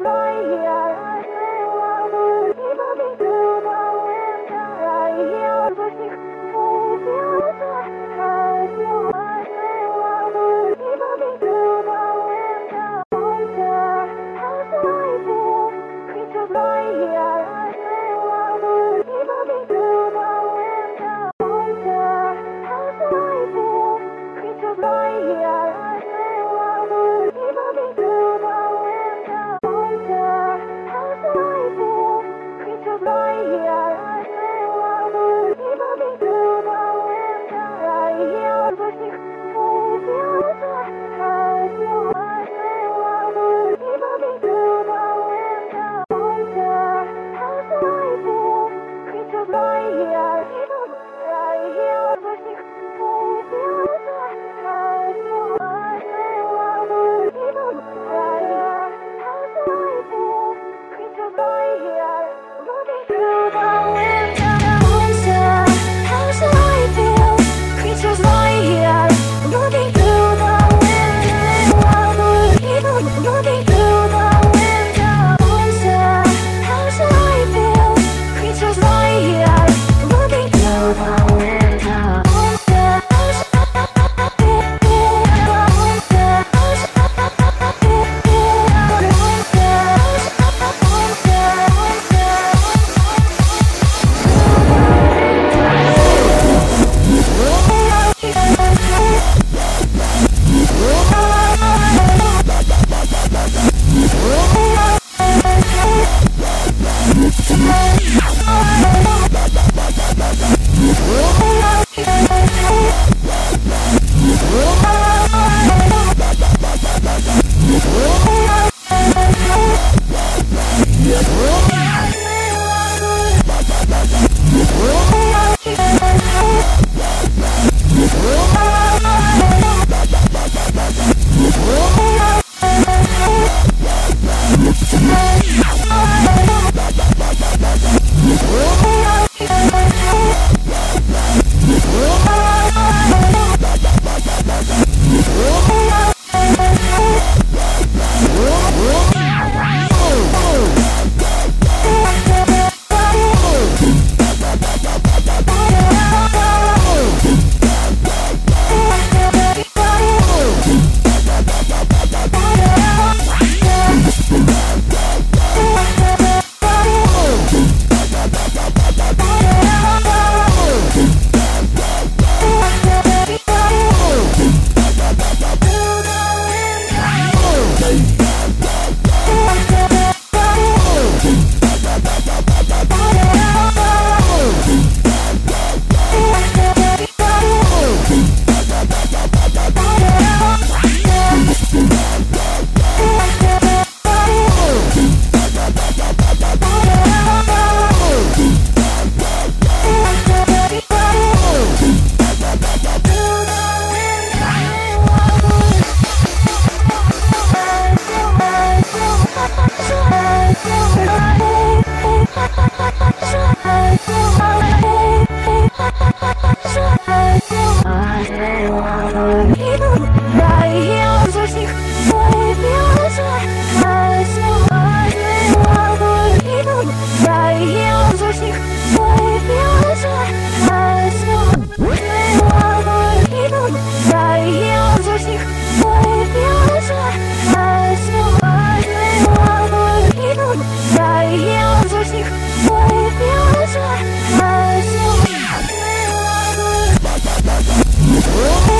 right here. Whoa.